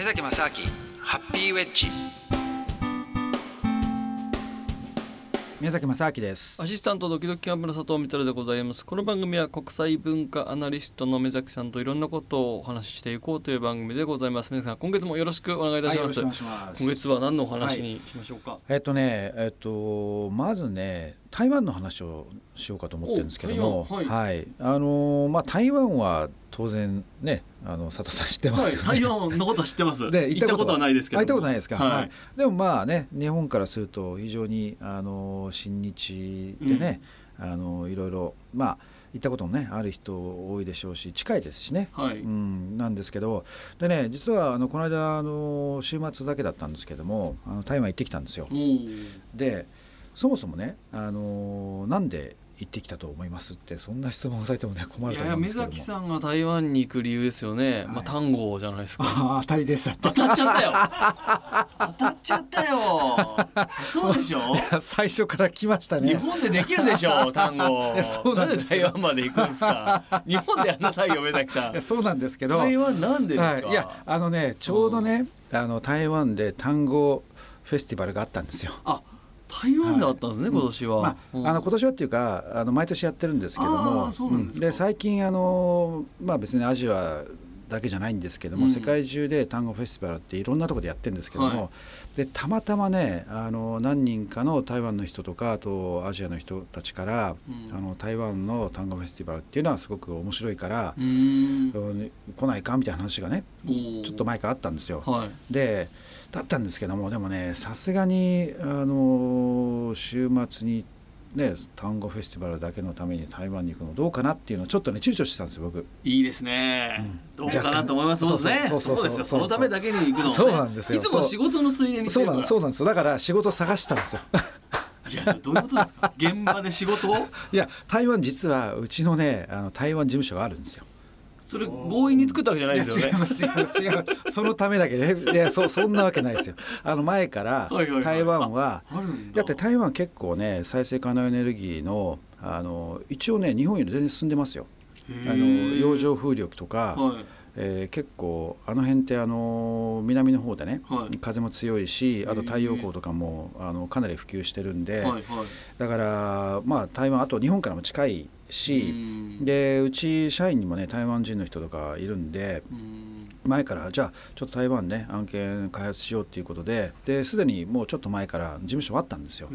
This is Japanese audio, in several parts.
目崎正明ハッピーウェッジ。宮崎正明です。アシスタントドキドキキャンプの佐藤光でございます。この番組は国際文化アナリストの目崎さんといろんなことをお話ししていこうという番組でございます。皆さん今月もよろしくお願いいたします,、はい、今月は何のお話にしましょうか、はい、えっとねえっとまずね台湾の話をしようかと思ってるんですけども、はい、はい、あのまあ台湾は当然ねあの佐藤さん知ってます、ね。はい、台湾のことは知ってます。で行ったことはないですけど行ったことないですか、はい、はい、でもまあね日本からすると非常にあの親日でね、うん、あのいろいろまあ行ったこともねある人多いでしょうし近いですしね、はい、うん、なんですけど。でね実はあのこの間あの週末だけだったんですけどもあの台湾行ってきたんですよ。でそもそもねあのなんで行ってきたと思いますってそんな質問されてもね困ると思うんですけど目崎さんが台湾に行く理由ですよね、はい、まあ単語じゃないですか。当たりです。当たっちゃったよ。当たっちゃったよ。そうでしょ？最初から来ましたね。日本でできるでしょ単語。そうなんで台湾まで行くんですか？日本でやんなさいよ目崎さん。そうなんですけど。台湾なんでですか、はい、いやあのねちょうどね、うん、あの台湾で単語フェスティバルがあったんですよ。あ台湾であったんですね、はい、今年は、まあ、うん、あの今年はっていうかあの毎年やってるんですけどもで最近あの、まあ、別にアジアだけじゃないんですけども、うん、世界中で単語フェスティバルっていろんなところでやってるんですけども、はい、でたまたまねあの何人かの台湾の人とかあとアジアの人たちから、うん、あの台湾の単語フェスティバルっていうのはすごく面白いから、うん、来ないかみたいな話がねちょっと前からあったんですよ。はい、でだったんですけどもでもねさすがにあの週末にね、単語フェスティバルだけのために台湾に行くのどうかなっていうのをちょっとね躊躇してたんですよ僕。いいですね、うん、どうかなと思いますそうですねそう。ですよ。そのためだけに行くの、ね、そうなんですよ。いつも仕事のついでにそうなんそうなんですよ。だから仕事探したんですよ。いやどういうことですか？現場で仕事を？いや台湾実はうちのねあの台湾事務所があるんですよそれ強引に作ったわけじゃないですよね。違います違います違うそのためだけねいやそそんなわけないですよ。あの前から台湾はだって台湾結構ね再生可能エネルギーのあの一応ね日本より全然進んでますよ。あの洋上風力とか。はいえー、結構あの辺ってあの南の方でね、はい、風も強いしあと太陽光とかもあのかなり普及してるんで、はいはい、だからまあ台湾あと日本からも近いしでうち社員にもね台湾人の人とかいるんで前からじゃあちょっと台湾ね案件開発しようっていうことでですでにもうちょっと前から事務所あったんですよ。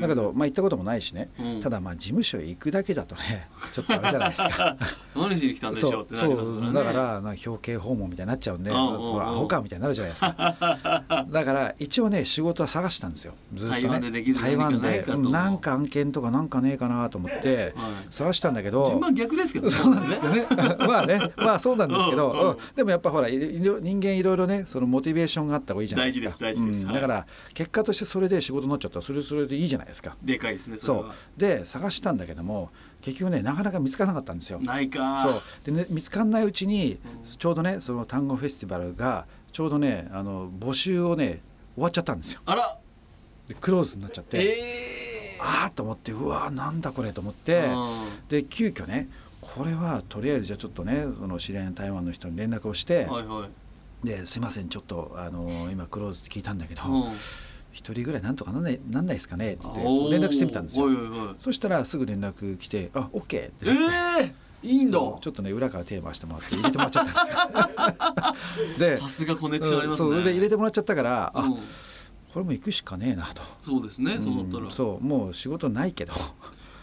だけどまあ行ったこともないしね、うん、ただまあ事務所へ行くだけだとね ちょっとあれじゃないですか。何しに来たんでしょうってなりますね。だからなんか表敬訪問みたいになっちゃうんでそれアホかみたいになるじゃないですか。だから一応ね仕事は探したんですよ。ずっと、ね、台湾でできる台湾で。なんか案件とかなんかねえかなと思って探したんだけど。順番逆ですけどそうなんですよね。まあね。まあそうなんですけど、うん。うん、でもやっぱほら人間いろいろねそのモチベーションがあった方がいいじゃないですか。大事です大事です、うん、だから結果としてそれで仕事になっちゃった。らそれそれでいいじゃないですか。でかいですねそう。で探したんだけども結局ねなかなか見つからなかったんですよ。ないか。そう。で、ね、見つかんないうちに、ちょうどねその単語フェスティバルがちょうどねあの募集をね終わっちゃったんですよ。あら。でクローズになっちゃって、えー、ああと思ってうわなんだこれと思って、で急遽ねこれはとりあえずじゃあちょっとねその知り合いの台湾の人に連絡をして、はいはい、ですいませんちょっとあの今クローズって聞いたんだけど。一人ぐらいなんとかなんないなんないですかねっつって連絡してみたんですよ。そしたらすぐ連絡来て「あオッケー」って。えーいいんだ。ちょっとね裏からテーマしてもらって入れてもらっちゃった。ん ですよでさすがコネクションありますね、うん、で入れてもらっちゃったからあ、これも行くしかねえなと。そうですね、そうだったら。そうもう仕事ないけど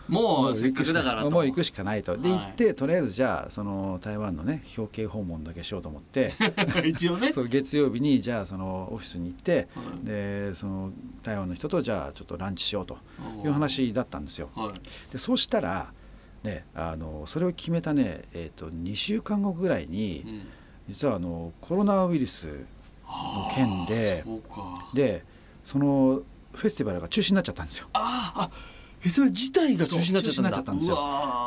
もうせっかくだからもう行くしかない。と。で、行ってとりあえずじゃあその台湾のね表敬訪問だけしようと思って。一応ね。そう月曜日にじゃあそのオフィスに行って、はい、でその台湾の人とじゃあちょっとランチしようと。いう話だったんですよ。はい、でそうしたらね、あのそれを決めたね、えーと、2週間後ぐらいに、うん、実はあのコロナウイルスの件ででそのフェスティバルが中止になっちゃったんですよ。ああフェスティバル自体が中止になっちゃったんですよ。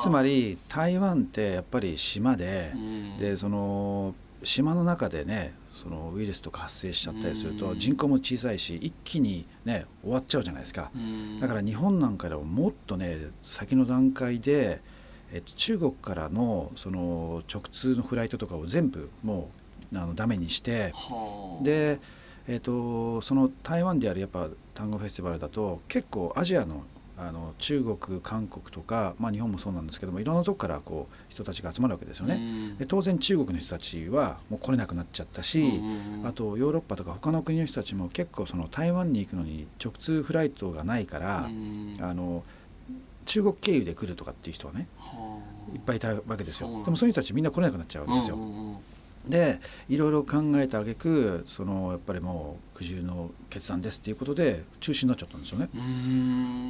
つまり台湾ってやっぱり島で、うん、でその島の中でねそのウイルスとか発生しちゃったりすると人口も小さいし一気にね終わっちゃうじゃないですか。だから日本なんかでももっとね先の段階で、えっと、中国からのその直通のフライトとかを全部もうあのダメにしてで、えーと、その台湾であるやっぱ単語フェスティバルだと結構アジアのあの中国韓国とか、まあ、日本もそうなんですけどもいろんなとこからこう人たちが集まるわけですよね。で当然中国の人たちはもう来れなくなっちゃったしあとヨーロッパとか他の国の人たちも結構その台湾に行くのに直通フライトがないからあの中国経由で来るとかっていう人はねいっぱいいたわけですよ。でもそういう人たちみんな来れなくなっちゃうわけですよ。でいろいろ考えた挙句そのやっぱりもう苦渋の決断ですっていうことで中止になっちゃったんですよね。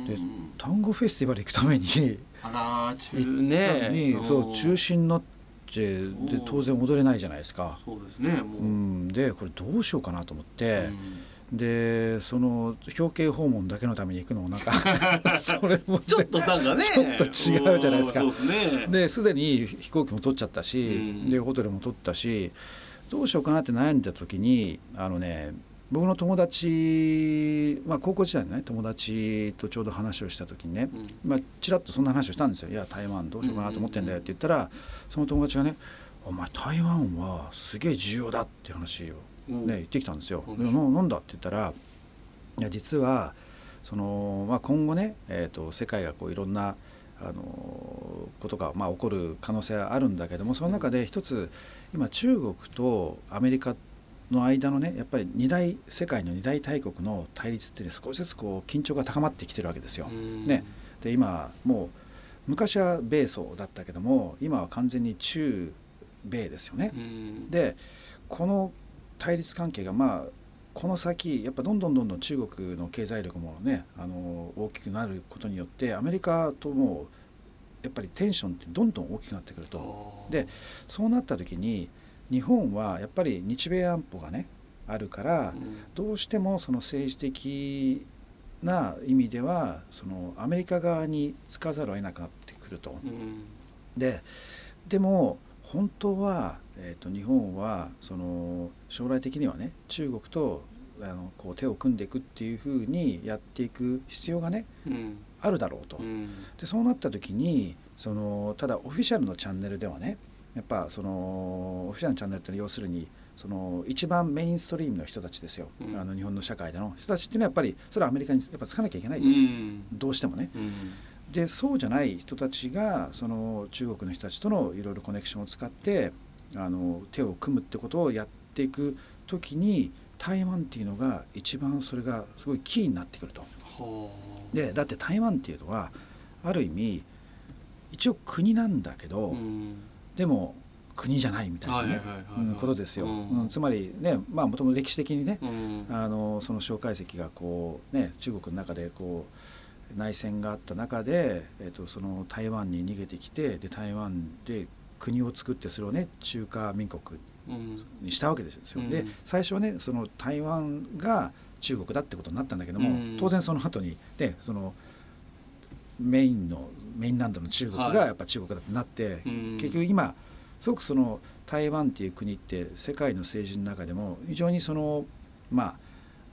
で単語フェスティバル行くためにあら中ね。にそう中止になってで当然踊れないじゃないですか。そうですねう、ん、でこれどうしようかなと思って。でその表敬訪問だけのために行くのもなんか それも、ね、ちょっとなんかね。ちょっと違うじゃないですか。ですね。ですでに飛行機も取っちゃったし、うん、でホテルも取ったしどうしようかなって悩んだ時にあのね僕の友達、まあ、高校時代のね友達とちょうど話をした時にね、うん、まあ、ちらっとそんな話をしたんですよ「いや台湾どうしようかなと思ってんだよ」って言ったらその友達がね「お前台湾はすげえ重要だ」って話をね、言ってきたんですよ。でなんだ？って言ったらいや実はその、まあ、今後ね、えーと、世界がこういろんなあのことが、まあ、起こる可能性はあるんだけどもその中で一つ今中国とアメリカの間のねやっぱり二大世界の二大大国の対立って、ね、少しずつこう緊張が高まってきてるわけですよ。ね、で今もう昔は米ソだったけども今は完全に中米ですよね。でこの対立関係がまあこの先やっぱどんどんどんどん中国の経済力もねあの大きくなることによってアメリカともやっぱりテンションってどんどん大きくなってくると。でそうなった時に日本はやっぱり日米安保がねあるから、どうしてもその政治的な意味ではそのアメリカ側につかざるを得なくなってくると。ででも本当はえーと、日本はその将来的にはね中国とあのこう手を組んでいくっていうふうにやっていく必要がね、うん、あるだろうと。うん、でそうなった時にそのただオフィシャルのチャンネルではねやっぱそのオフィシャルのチャンネルって要するにその一番メインストリームの人たちですよ、うん、あの日本の社会での人たちっていうのはやっぱりそれはアメリカにやっぱつかなきゃいけないと、どうしてもね。でそうじゃない人たちがその中国の人たちとのいろいろコネクションを使ってあの手を組むってことをやっていく時に台湾っていうのが一番それがすごいキーになってくると。でだって台湾っていうのはある意味一応国なんだけど、うん、でも国じゃないみたいなねことですよ、うん、つまりねまあもともと歴史的にね、うん、あのその蒋介石がこうね中国の中でこう内戦があった中で、えーとその台湾に逃げてきてで台湾で国を作ってそれをね中華民国にしたわけですよ。うん、で最初はねその台湾が中国だってことになったんだけども、うん、当然その後にねそのメインのメインランドの中国がやっぱ中国だってなって、はい、結局今すごくその台湾っていう国って世界の政治の中でも非常にそのまあ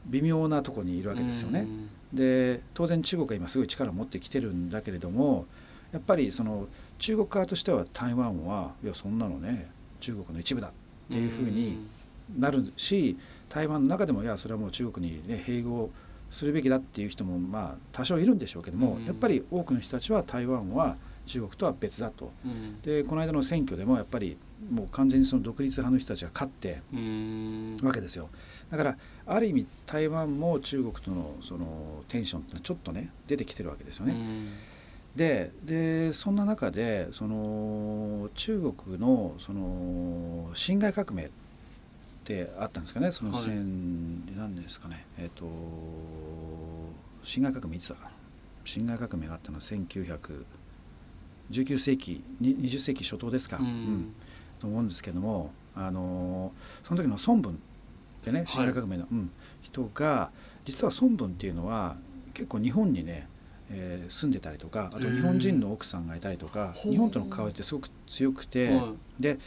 微妙なとこにいるわけですよね。で当然中国は今すごい力を持ってきてるんだけれどもやっぱりその中国側としては台湾はいやそんなのね中国の一部だっていうふうになるし台湾の中でもいやそれはもう中国に、ね、併合するべきだっていう人もまあ多少いるんでしょうけども、やっぱり多くの人たちは台湾は中国とは別だと、でこの間の選挙でもやっぱりもう完全にその独立派の人たちが勝ってわけですよ。だからある意味台湾も中国とのそのテンションってのはちょっとね出てきてるわけですよね。ででそんな中でその中国のその辛亥革命ってあったんですかね。その千、はい、何年ですかね。えっ、ー、と辛亥革命いつだかな。辛亥革命があったのは1919世紀20世紀初頭ですか、うん、うん、と思うんですけどもあのその時の孫文ってね辛亥革命の、はい、うん、人が実は孫文っていうのは結構日本にねえー、住んでたりとかあと日本人の奥さんがいたりとか日本との関わりってすごく強くてで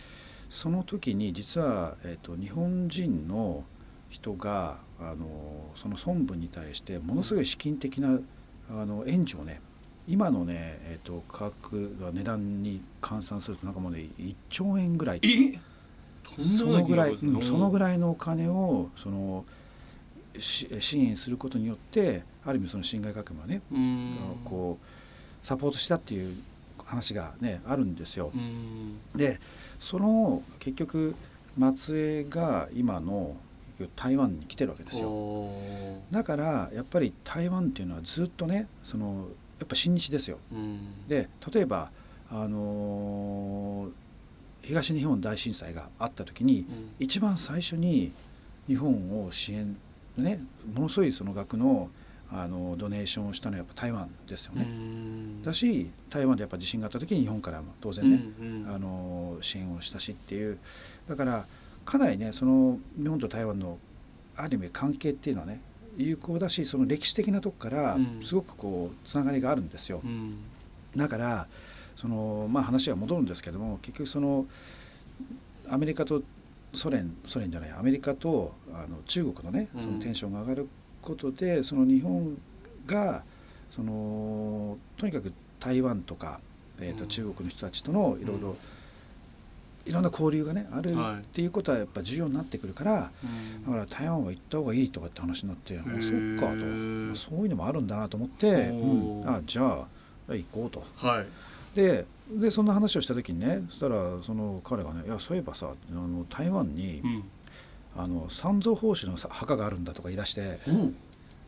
その時に実は、えーと、日本人の人があのその孫文に対してものすごい資金的なあの援助をね今のね、えーと、価格値段に換算するとなんかもうね1兆円ぐらいそのぐらい、うん、そのぐらいのお金をその支援することによってある意味その辛亥革命はねこうサポートしたっていう話がねあるんですよ。でその結局松江が今の台湾に来てるわけですよ。だからやっぱり台湾っていうのはずっとねそのやっぱ親日ですよ。で例えばあのー、東日本大震災があった時に、うん、一番最初に日本を支援ねものすごいその額のあのドネーションをしたのはやっぱ台湾ですよね。だし台湾でやっぱ地震があった時に日本からも当然ね、うんうん、あの支援をしたしっていう。だからかなりねその日本と台湾のある意味関係っていうのはね有効だしその歴史的なとこからすごくこうつながりがあるんですよ。うん、だからそのまあ話は戻るんですけども結局そのアメリカとソ連ソ連じゃないアメリカとあの中国のねそのテンションが上がることで、うん、その日本がそのとにかく台湾とか、えー、と中国の人たちとのいろいろ、いろんな交流がねあるっていうことはやっぱ重要になってくるから、はい、だから台湾は行った方がいいとかって話になってあそっかとそういうのもあるんだなと思って、うん、あじゃあ行こうと。はい。ででそんな話をした時にねそしたらその彼がね「いやそういえばさあの台湾に、うん、あの三蔵法師の墓があるんだ」とか言い出して。うん。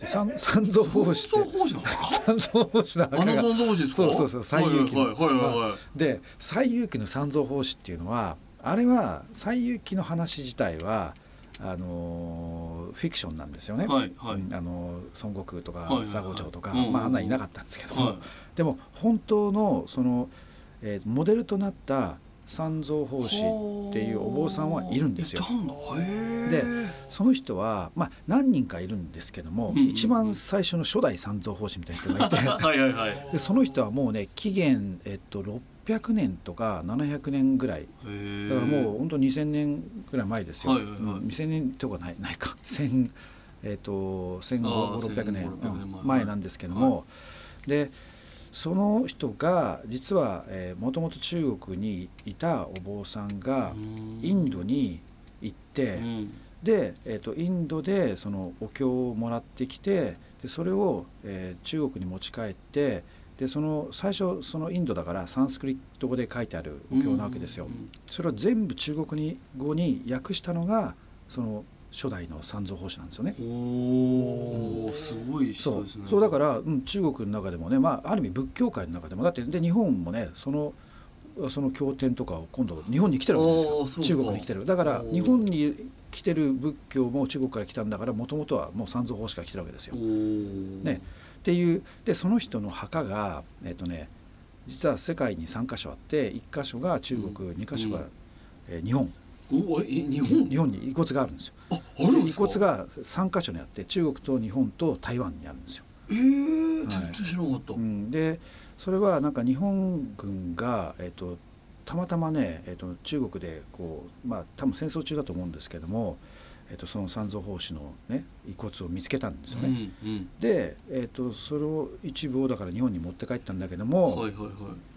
三三蔵法師三蔵法師の三蔵法師の墓がそうそうそう西遊記の、で西遊記の三蔵法師っていうのはあれは西遊記の話自体はあのフィクションなんですよね、はいはい、あの孫悟空とか佐合町とか、まあ、あんないなかったんですけど。も、はい、でも本当のその、えー、モデルとなった三蔵法師っていうお坊さんはいるんですよ。でその人は、まあ、何人かいるんですけども、うんうんうん、一番最初の初代三蔵法師みたいな人がいて。はいでその人はもうね紀元、えっと、600年とか700年ぐらい。だからもう本当2000年ぐらい前ですよ、はいはいはい、2000年とかないないか。1000えっと1500600年。前なんですけども、はい、でその人が実はもともと中国にいたお坊さんがインドに行って、で、えーと、インドでそのお経をもらってきてでそれを、えー、中国に持ち帰ってでその最初そのインドだからサンスクリット語で書いてあるお経なわけですよ。それを全部中国に語に訳したのがその初代の三蔵法師なんですよね。おお、すごい人ですね。そう。だから、うん、中国の中でもね、まあある意味仏教界の中でもだってで日本もねそのその経典とかを今度日本に来てるわけですか。中国に来てる。だから日本に来てる仏教も中国から来たんだからもともとはもう三蔵法師から来てるわけですよ。ね、っていうでその人の墓がえっ、とね実は世界に3か所あって1か所が中国、うん、2か所が、えー、日本日本？日本に遺骨があるんですよ。ああるんですか？遺骨が3か所にあって中国と日本と台湾にあるんですよ。えー、はい、全然知らなかった。うん、でそれはなんか日本軍が、えーと、たまたまね、えーと、中国でこうまあ多分戦争中だと思うんですけども、えーと、その三蔵法師の、ね、遺骨を見つけたんですよね。うんうん、で、えー、とそれを一部をだから日本に持って帰ったんだけども、はいはいは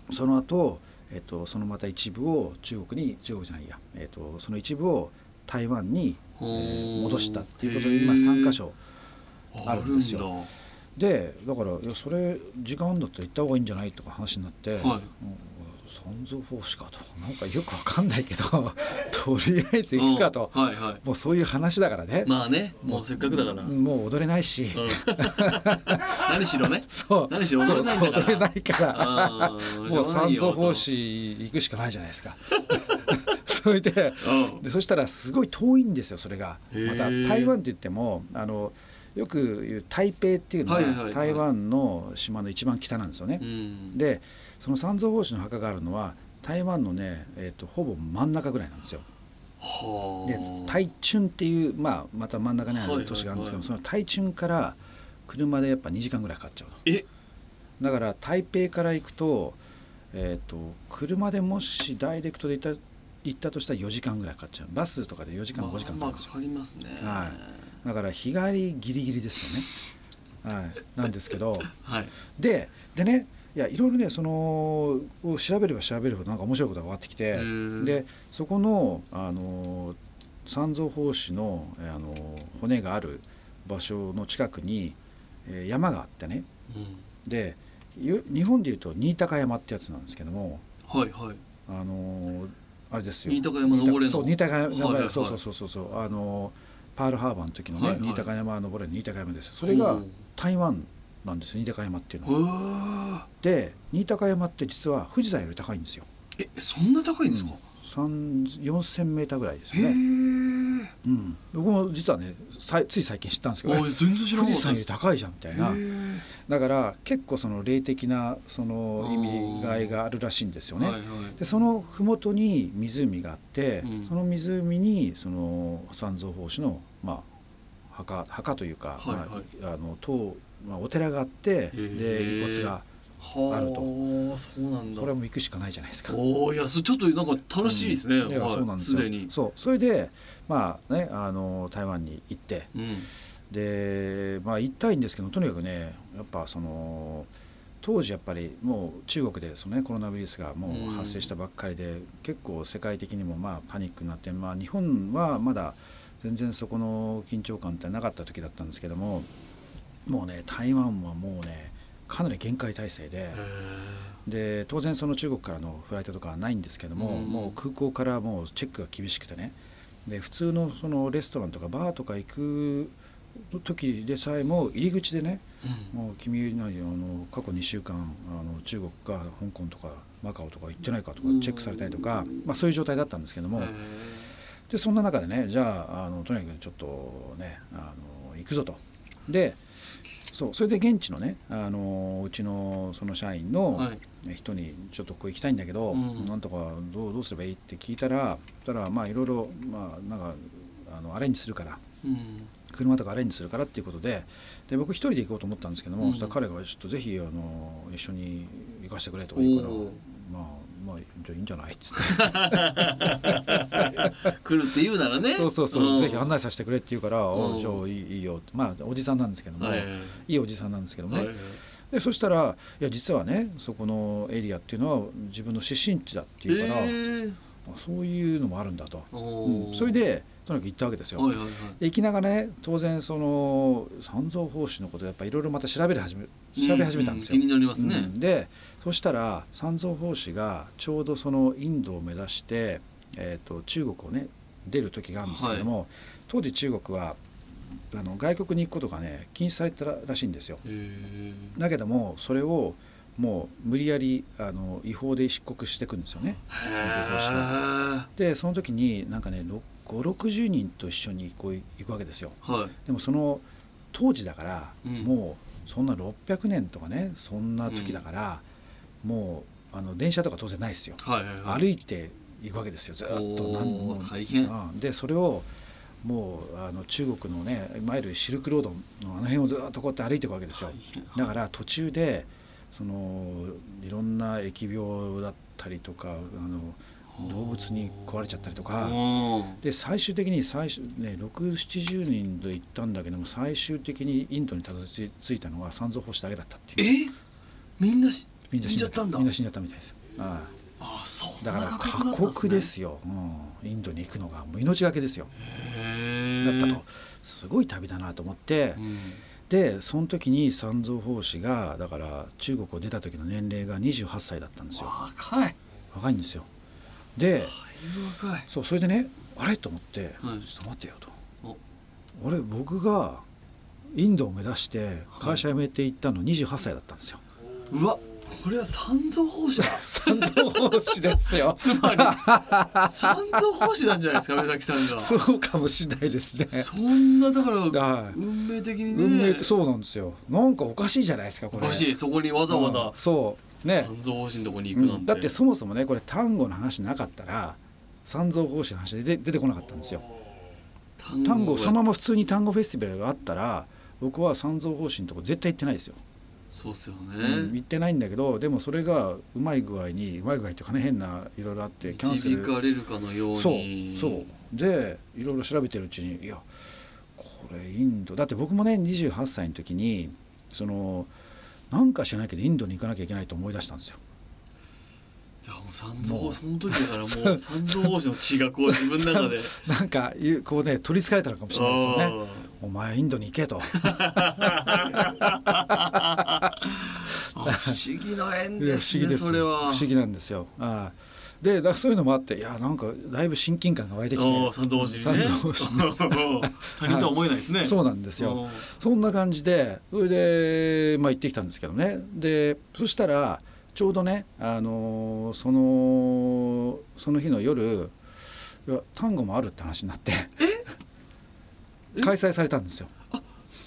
い、その後えっと、そのまた一部を中国に中国じゃないや、えっと、その一部を台湾に、えー、戻したっていうことで今3か所あるんですよ。でだからいやそれ時間あんだったら行った方がいいんじゃないとか話になって、はい、三蔵法師かと。なんかよくわかんないけど とりあえず行くかと、はいはい、もうそういう話だからね。まあねもうせっかくだから。もう踊れないし、うん、何しろね。そう。何しろ踊れないから。踊れないから。もう三蔵法師行くしかないじゃないですか。それででそしたらすごい遠いんですよそれが。また台湾って言ってもあのよく言う台北っていうのは台湾の島の一番北なんですよね。でその三蔵法師の墓があるのは台湾のね、えーと、ほぼ真ん中ぐらいなんですよ。で台中っていう、まあ、また真ん中にある都市があるんですけど、その台中から車でやっぱ2時間ぐらいかかっちゃうえ？だから台北から行くと,、えーと、車でもしダイレクトで行った行ったとしたら4時間ぐらいかかっちゃう。バスとかで4時間5時間かかるんですよ、まあ、かかりますね、はい、だから日帰りギリギリですよね、はい、なんですけど、はい、ででねいやいろいろねその調べれば調べるほどなんか面白いことが分かってきてでそこのあの三蔵法師のあの骨がある場所の近くに、えー、山があってね、うん、で日本でいうと新高山ってやつなんですけども、はいはい、あのあれですよ。新高山登れの。そう新高山、はいはい、そうそうそうそうそう。あのパールハーバーの時のね、はいはい、新高山登れの新高山ですそれが台湾なんです新高山っていうのは。で新高山って実は富士山より高いんですよ。えそんな高いんですか、うん、4000メーターぐらいですね。うん、僕も実はねつい最近知ったんですけど全然知ら富士山より高いじゃんみたいな。だから結構その霊的なその意味合いがあるらしいんですよね。はいはい、でその麓に湖があって、うん、その湖にその三蔵法師のまあ墓墓というか、はいはい、まあ、あの塔まあ、お寺があってで遺骨があると。そうなんだ。それも行くしかないじゃないですか。おいやちょっとなんか楽しいですね、うん、そうなんですよ。そう。それでまあねあの台湾に行って、うん、でまあ行きたいんですけどとにかくねやっぱその当時やっぱりもう中国でその、ね、コロナウイルスがもう発生したばっかりで、うん、結構世界的にもまあパニックになって、まあ、日本はまだ全然そこの緊張感ってなかった時だったんですけどももうね台湾はもうねかなり限界態勢でで当然その中国からのフライトとかはないんですけども、うん、もう空港からもうチェックが厳しくてねで普通のそのレストランとかバーとか行く時でさえも入り口でね、うん、もう君のあの過去2週間あの中国か香港とかマカオとか行ってないかとかチェックされたりとか、まあ、そういう状態だったんですけどもでそんな中でねじゃああのとにかくちょっとねあの行くぞと。でそうそれで現地のねあのうちのその社員の人にちょっとこう行きたいんだけど、はい、なんとかどうどうすればいいって聞いたらたらまあいろいろまあなんかあのアレンジするから、うん、車とかアレンジするからっていうことでで僕一人で行こうと思ったんですけども、うん、そしたら彼がちょっとぜひあの一緒に行かせてくれとか言うからまあまあじゃあいいんじゃない？っ つって。来るって言うならね。そうそうそう、うん、ぜひ案内させてくれって言うから「おじゃあいいよ」まあおじさんなんですけども、はい、いいおじさんなんですけどね、はい、でそしたら「いや実はねそこのエリアっていうのは自分の出身地だ」って言うから、えー、そういうのもあるんだと、うん、それでとにかく行ったわけですよ。はいはいはい、行きながらね当然その三蔵法師のことやっぱいろいろまた調べ始め調べ始めたんですよ。うん。うん、気になりますね。うん、でそしたら三蔵法師がちょうどそのインドを目指して、えーと、中国をね出る時があるんですけども、はい、当時中国はあの外国に行くことがね禁止されてたらしいんですよ。だけどもそれをもう無理やりあの違法で出国していくんですよね三蔵法師が。でその時になんかね560人と一緒にこう行くわけですよ。はい、でもその当時だから、うん、もうそんな600年とかねそんな時だから、もうあの電車とか当然ないですよ、はいはいはい、歩いていくわけですよ。ずっと。何大変、うん、でそれをもうあの中国のねいわゆるシルクロードのあの辺をずっとこうやって歩いていくわけですよ。だから途中でそのいろんな疫病だったりとかあの動物に食われちゃったりとか。で最終的に最初、ね、670人と行ったんだけども最終的にインドにたどり着いたのは三蔵法師だけだったっていう。え？みんなみんな死んじゃったんだ。みんな死んじゃったみたいです。ああそうだから過酷ですよ、うん、インドに行くのがもう命がけですよ。だったと。すごい旅だなと思って、うん、でその時に三蔵法師がだから中国を出た時の年齢が28歳だったんですよ。若い。若いんですよ。でそうそれでねあれ？と思って、はい、ちょっと待ってよと。俺僕がインドを目指して会社辞めて行ったの28歳だったんですよ、うわこれは三蔵法師だ。三蔵法師ですよ。つまり三蔵法師なんじゃないですか目崎さんが。そうかもしれないですね。そんなだから運命的にね。運命そうなんですよ。なんかおかしいじゃないですかこれ。おかしい。そこにわざわざ、うん、そう。ね。三蔵法師のとこに行くなんて、うん、だってそもそもねこれ単語の話なかったら三蔵法師の話で出てこなかったんですよ。単語そのまま普通に単語フェスティバルがあったら僕は三蔵法師のとこ絶対行ってないですよそうっすよね、うん、行ってないんだけどでもそれがうまい具合にうまい具合っていうかね変ないろいろあってキャンセル。かれるかのように。そうそう。でいろいろ調べてるうちにいやこれインド。だって僕もね28歳の時にそのなんか知らないけどインドに行かなきゃいけないと思い出したんですよ。いやもう三蔵その時だからもう三蔵法師の血がこう自分の中で。なんかこうね取りつかれたのかもしれないですよね。お前インドに行けと。不思議な縁ですねそれは。不思議なんですよ。ああ。でだそういうのもあっていやなんかだいぶ親近感が湧いてきて。三蔵寺ね。他人とは思えないですね、そうなんですよ。そんな感じでそれでまあ行ってきたんですけどね。でそしたらちょうどねあのそのその日の夜いや単語もあるって話になって開催されたんですよ。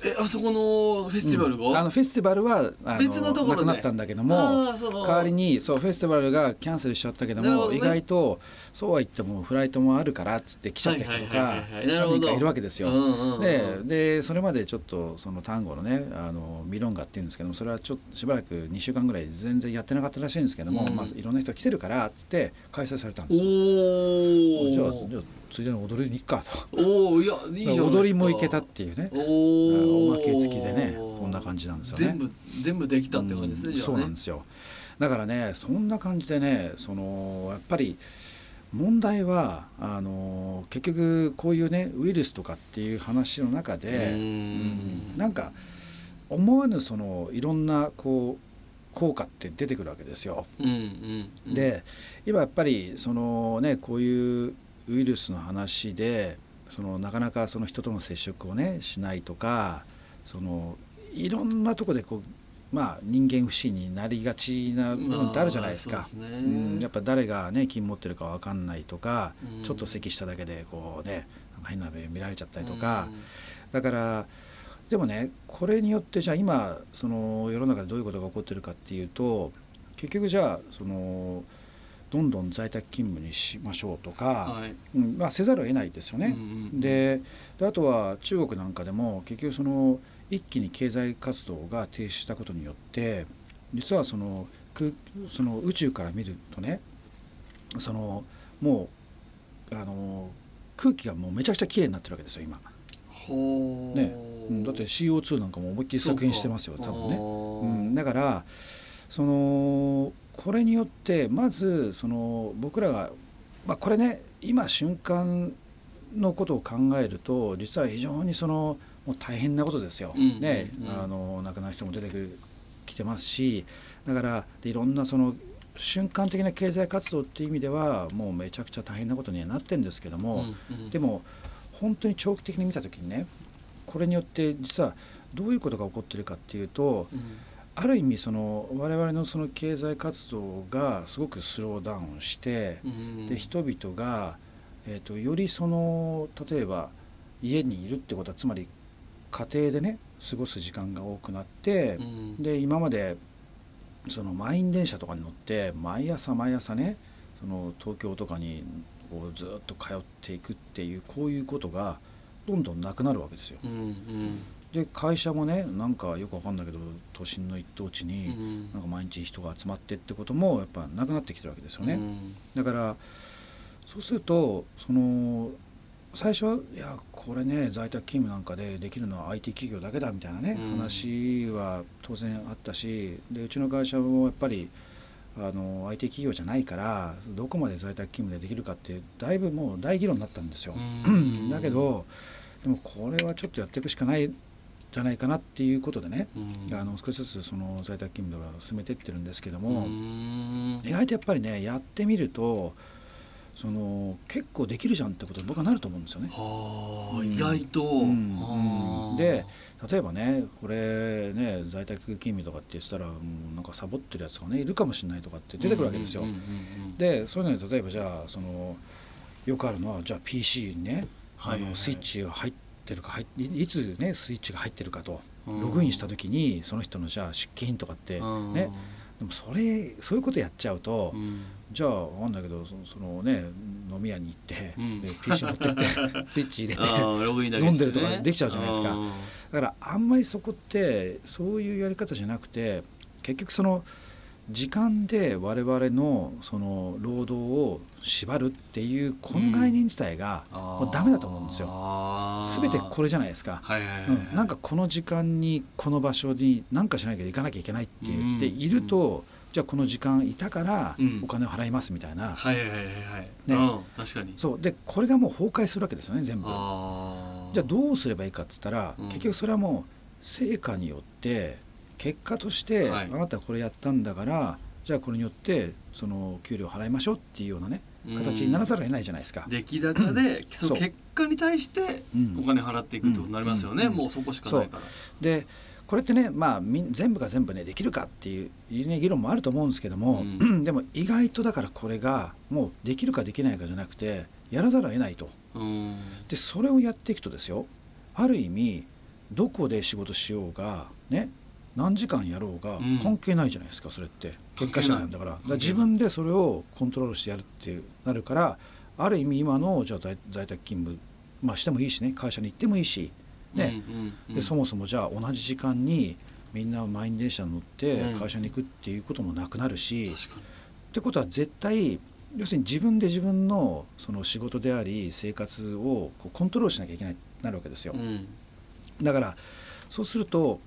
えあそこのフェスティバルが、うん、あのフェスティバルは別のところなくなったんだけども代わりにそうフェスティバルがキャンセルしちゃったけども、ね、意外とそうは言ってもフライトもあるからっつって来ちゃった人とか何人かいるわけですよ。ででそれまでちょっとその単語のねあのミロンガっていうんですけどもそれはちょっとしばらく2週間ぐらい全然やってなかったらしいんですけども、うん、まあ、いろんな人来てるからっつって開催されたんですよ。じゃあついでに踊りに行くかと。おいやいい踊りも行けたっていうね。おまけ付きでねそんな感じなんですよね。全部全部できたって感じですね、うん、そうなんですよ。だからねそんな感じでねそのやっぱり問題はあの結局こういうねウイルスとかっていう話の中でうんなんか思わぬそのいろんなこう効果って出てくるわけですよ。うんうんうん、で今やっぱりそのねこういうウイルスの話でそのなかなかその人との接触をねしないとかそのいろんなとこでこうまあ人間不信になりがちな部分ってあるじゃないですか。まあ、ね、うん、やっぱ誰がね金持ってるか分かんないとか、うん、ちょっと咳しただけでこうね変な目見られちゃったりとか、うん、だからでもねこれによってじゃあ今その世の中でどういうことが起こってるかっていうと結局じゃあその。どんどん在宅勤務にしましょうとか、はい、うんまあ、せざるを得ないですよね。うんうん、であとは中国なんかでも結局その一気に経済活動が停止したことによって実はそのその宇宙から見るとねそのもうあの空気がもうめちゃくちゃ綺麗になってるわけですよ今。ね、だって CO2 なんかも思いっきり削減してますよ多分ね。うん、だからそのこれによってまずその僕らが、まあ、これね今瞬間のことを考えると実は非常にそのもう大変なことですよ。ね、あの亡くなる人も出てきてますしだからいろんなその瞬間的な経済活動っていう意味ではもうめちゃくちゃ大変なことにはなってるんですけども、うんうん、でも本当に長期的に見た時にねこれによって実はどういうことが起こってるかっていうと、うんある意味その我々のその経済活動がすごくスローダウンして、うん、で人々が、えーと、よりその例えば家にいるってことはつまり家庭でね過ごす時間が多くなって、うん、で今までその満員電車とかに乗って毎朝毎朝ねその東京とかにこうずっと通っていくっていうこういうことがどんどんなくなるわけですよ。うんうんで会社もねなんかよくわかんないけど都心の一等地になんか毎日人が集まってってこともやっぱなくなってきてるわけですよね。だからそうするとその最初はいやこれね在宅勤務なんかでできるのは IT 企業だけだみたいなね、うん、話は当然あったしでうちの会社もやっぱりあの IT 企業じゃないからどこまで在宅勤務でできるかってだいぶもう大議論になったんですよ。だけどでもこれはちょっとやっていくしかないじゃないかなっていうことでね、うん、あの少しずつその在宅勤務では進めていってるんですけども、意外とやっぱりねやってみるとその結構できるじゃんってことに僕はなると思うんですよね。はあ、意外と、うん。うん、で例えばねこれね在宅勤務とかって言ってたらもうなんかサボってるやつがねいるかもしれないとかって出てくるわけですよ。でそういうのに例えばじゃあそのよくあるのはじゃあ PC にね、あのスイッチが入ってってるかいつねスイッチが入ってるかとログインした時にその人のじゃあ出勤とかってね。でもそれそういうことやっちゃうと、うん、じゃあ分かんないけどそのね飲み屋に行って、うん、で PC 持ってって スイッチ入れて飲んでるとかできちゃうじゃないですか。だからあんまりそこってそういうやり方じゃなくて結局その時間で我々のその労働を縛るっていうこの概念自体がもうダメだと思うんですよ。全てこれじゃないですか。なんかこの時間にこの場所に何かしなきゃ行かなきゃいけないって言っていると、じゃあこの時間いたからお金を払いますみたいな。はいはいはいはい。ね、確かに。そうでこれがもう崩壊するわけですよね全部。じゃあどうすればいいかっつったら、結局それはもう成果によって結果として、あなたはこれやったんだからじゃあこれによってその給料払いましょうっていうようなね形にならざるを得ないじゃないですか。出来高で、その結果に対してお金払っていくとになりますよね、もうそこしかないから。でこれってね、まあ、全部が全部ねできるかっていう、ね、議論もあると思うんですけども、うん、でも意外とだからこれがもうできるかできないかじゃなくてやらざるを得ないと。でそれをやっていくとですよある意味どこで仕事しようがね何時間やろうが関係ないじゃないですか、それって。結果次第なんだから。から自分でそれをコントロールしてやるってなるからある意味今のじゃあ在宅勤務、まあ、してもいいしね会社に行ってもいいし、ね。でそもそもじゃあ同じ時間にみんな満員電車に乗って会社に行くっていうこともなくなるし、うん、ってことは絶対要するに自分で自分のその仕事であり生活をこうコントロールしなきゃいけないなるわけですよ。うん、だからそうすると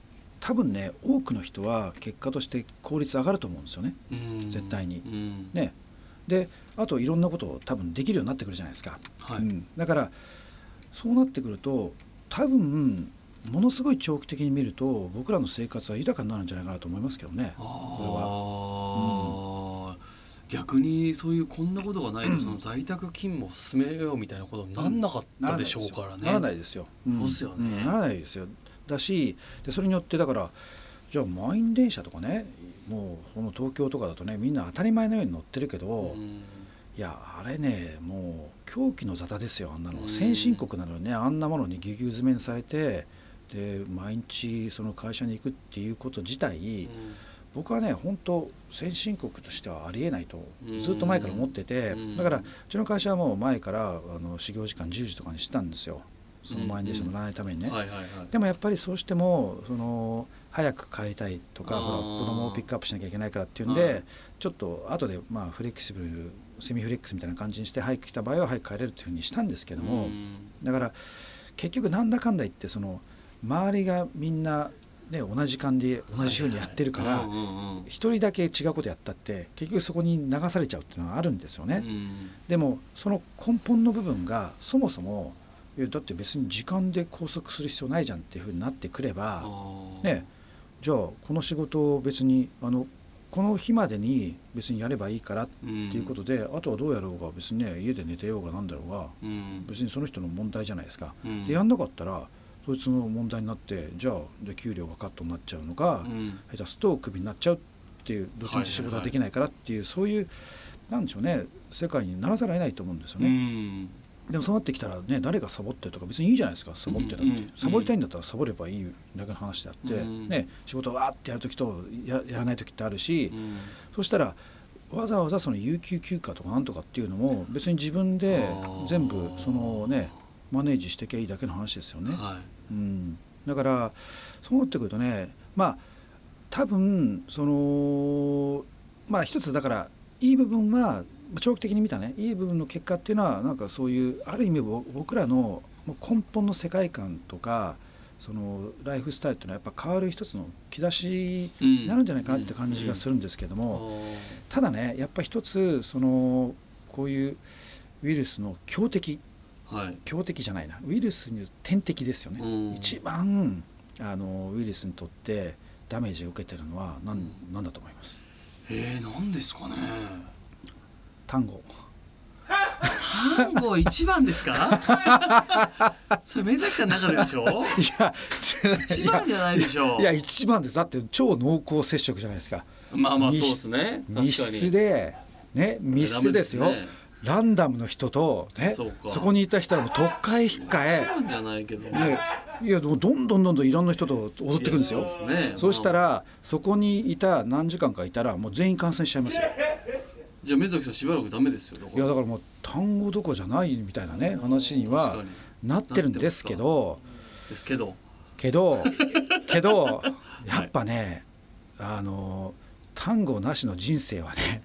多分ね多くの人は結果として効率上がると思うんですよね、絶対に。ね、であといろんなことを多分できるようになってくるじゃないですか。はい、うん、だからそうなってくると多分ものすごい長期的に見ると僕らの生活は豊かになるんじゃないかなと思いますけどね。これは、うん、逆にそういうこんなことがないと、その在宅勤務を進めようみたいなことになんなかったでしょうからね。ならないです。よ。ですよ。ね、ならないですよ。だしでそれによってだからじゃあ満員電車とかねもうこの東京とかだとねみんな当たり前のように乗ってるけど、いやあれねもう狂気の沙汰ですよあんなの、先進国なのにねあんなものにぎゅぎゅ詰めにされてで毎日その会社に行くっていうこと自体、僕はね本当先進国としてはありえないとずっと前から思ってて、だからうちの会社はもう前からあの始業時間10時とかにしてたんですよ。その満員電車乗らないためにね、でもやっぱりそうしてもその早く帰りたいとかほら子供をピックアップしなきゃいけないからっていうんで、ちょっと後でまあフレキシブルセミフレックスみたいな感じにして早く来た場合は早く帰れるというふうにしたんですけども、だから結局なんだかんだ言ってその周りがみんなね、同じ時間で同じふうにやってるから一人だけ違うことやったって結局そこに流されちゃうっていうのはあるんですよね。でもその根本の部分がそもそもだって別に時間で拘束する必要ないじゃんっていうふうになってくれば、ね、じゃあこの仕事を別にあのこの日までに別にやればいいからっていうことで、うん、あとはどうやろうが別にね家で寝てようがなんだろうが、うん、別にその人の問題じゃないですか。うん、でやんなかったらそいつの問題になってじゃあじゃ給料がカットになっちゃうのか、下手すとクビになっちゃうっていうどっちみち仕事ができないからっていう、そういうなんでしょうね世界にならざるを得ないと思うんですよね。でもそうなってきたらね誰がサボってるとか別にいいじゃないですかサボってたって、うんうん、サボりたいんだったらサボればいいだけの話であって、うん、ね、仕事をわーってやる時とややらない時ってあるし、うん、そしたらわざわざその有給休暇とかなんとかっていうのも別に自分で全部そのねマネージしてきゃいいだけの話ですよね。はい、うん、だからそうなってくるとねまあ多分そのまあ一つだからいい部分は長期的に見たねいい部分の結果っていうのはなんかそういうある意味僕らの根本の世界観とかそのライフスタイルっていうのはやっぱ変わる一つの兆しになるんじゃないかなって感じがするんですけども、ただねやっぱ一つそのこういうウイルスの強敵、はい、強敵じゃないなウイルスに天敵ですよね、一番あのウイルスにとってダメージを受けてるのは何,、何だと思います？えー、何ですかね単語。単語一番ですか？それ目崎さんの中ででしょ？いや一番じゃないでしょ。いや一番です。だって超濃厚接触じゃないですか。まあまあそうですね。密室でね密室ですよ、ね、ランダムの人とねそこにいた人はもう特会引っかえじゃないけど。ねいやどんどんどんどんいろんな人と踊ってくるんですよ。そう、ね,、したらそこにいた何時間かいたらもう全員感染しちゃいますよじゃあ目崎さんしばらくダメですよ。いやだからもう単語どころじゃないみたいなね話にはなってるんですけど。ですけど。けど けどやっぱね、はい、あのタンゴなしの人生はね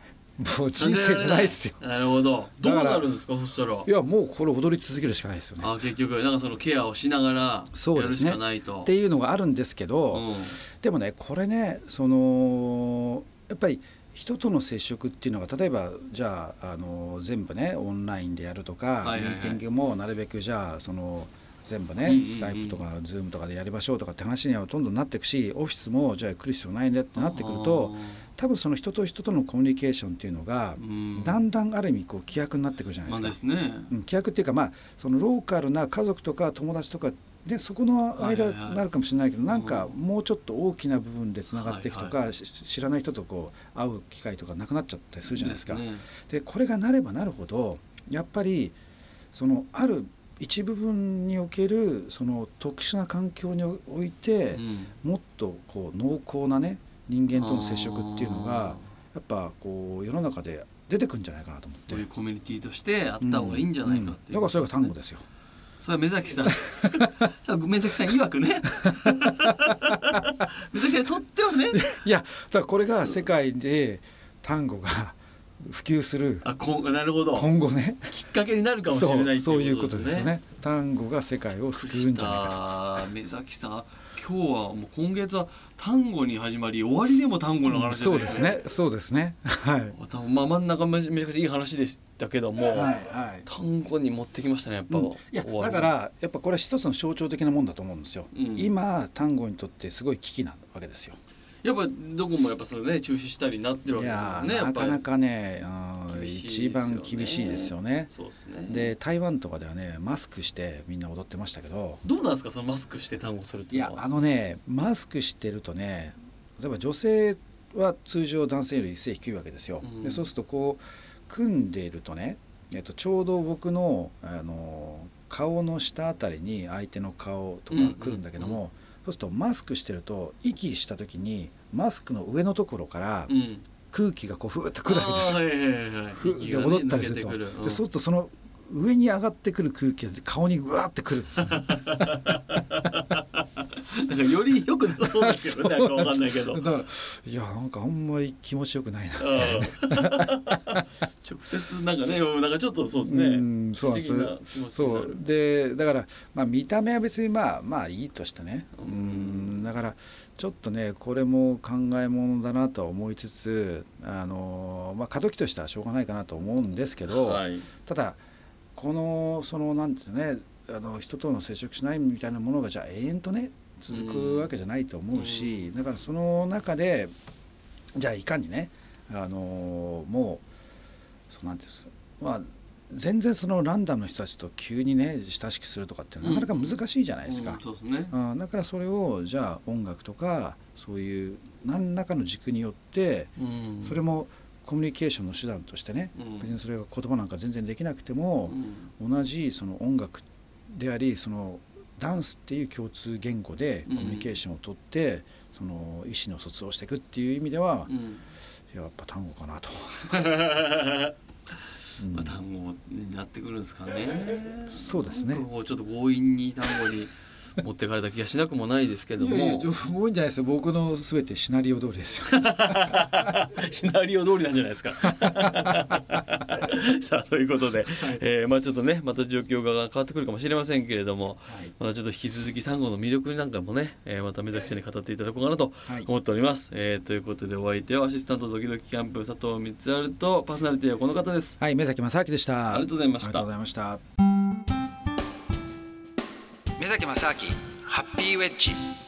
もう人生じゃないですよ。なるほど。どうなるんですか？そしたら。いやもうこれ踊り続けるしかないですよね。あ結局なんかそのケアをしながらやるしかないと。ね、っていうのがあるんですけど、うん、でもねこれねそのやっぱり人との接触っていうのが例えばじゃああの全部ねオンラインでやるとか、はいはいはい、ミーティングもなるべくじゃあその全部ね、うんうんうん、スカイプとかズームとかでやりましょうとかって話にはどんどんなっていくしオフィスもじゃあ来る必要ないねってなってくると多分その人と人とのコミュニケーションっていうのが、うん、だんだんある意味こう規約になってくるじゃないですか。まあ、ね、うん、規約っていうかまあそのローカルな家族とか友達とかでそこの間になるかもしれないけど、なんかもうちょっと大きな部分でつながっていくとか、はいはい、知らない人とこう会う機会とかなくなっちゃったりするじゃないですか。で、ね、これがなればなるほどやっぱりそのある一部分におけるその特殊な環境において、うん、もっとこう濃厚なね人間との接触っていうのがやっぱこう世の中で出てくるんじゃないかなと思って。そういうコミュニティとしてあった方がいいんじゃないかっていう、うんうん、だからそれが単語ですよ。それは目崎さん。目崎さん曰くね。目崎さんにとってはね。いやだこれが世界で単語が普及するあこなるほど。今後ね。きっかけになるかもしれないそういうことですよね。単語が世界を救うんじゃないかと。目崎さん今日はもう今月は単語に始まり終わりでも単語の話で、ね、そうですね。そうですね。はい。まあ真ん中めちゃくちゃいい話でしたけども、はいはい、単語に持ってきましたねやっぱ、うん、いやだからやっぱこれは一つの象徴的なもんだと思うんですよ、うん、今単語にとってすごい危機なわけですよ。やっぱどこもやっぱそれね中止したりなってるわけですよねなかなかね、うん、一番厳しいですよね。ですね。で台湾とかではねマスクしてみんな踊ってましたけど。どうなんですかそのマスクして単語するっていうのは。やあのねマスクしてるとね例えば女性は通常男性より背低いわけですよ、うん、でそうするとこう組んでいるとね、えっと、ちょうど僕のあの顔の下あたりに相手の顔とか来るんだけども、うん。うんうんそうするとマスクしてると息した時にマスクの上のところから空気がこうふーっとくるわけですよ。はいはいはい、ふーって戻ったりすると、うん、でそうするとその上に上がってくる空気が顔にうわってくるんです、ね、だからよりよくなそう です。けどねわかんないけど。いやなんかあんまり気持ちよくないな。直接なんかねなんかちょっとそうですね。うんそうなんです。そう。でだからまあ見た目は別にまあまあいいとしてね。うんだからちょっとねこれも考えものだなとは思いつつあのまあ過渡期としてはしょうがないかなと思うんですけど、はい、ただこのそのなんていうねあの人との接触しないみたいなものがじゃあ永遠とね続くわけじゃないと思うし、だからその中でじゃあいかにねあのもうそうなんですまあ全然そのランダムの人たちと急にね親しくするとかってなかなか難しいじゃないですか、うんだからそれをじゃあ音楽とかそういう何らかの軸によって、それもコミュニケーションの手段としてね、別にそれが言葉なんか全然できなくても、同じその音楽でありそのダンスっていう共通言語でコミュニケーションをとって、うん、その意思の疎通をしていくっていう意味では、うん、やっぱ単語かなと。まあ、単語になってくるんですかね。そうですね。ちょっと強引に単語に持ってかれた気がしなくもないですけども。いやいや多いんじゃないですか僕のすべてシナリオ通りですよ。シナリオ通りなんじゃないですか。さあということで、はい、えー、まあちょっとねまた状況が変わってくるかもしれませんけれども、はい、またちょっと引き続き単語の魅力なんかもね、えー、また目崎さんに語っていただこうかなと思っております、はい、えー、ということでお相手はアシスタントドキドキキャンプ佐藤光晴とパーソナリティはこの方です。はい目崎正明でした。ありがとうございました。ありがとうございました目崎正明ハッピーウェッジ。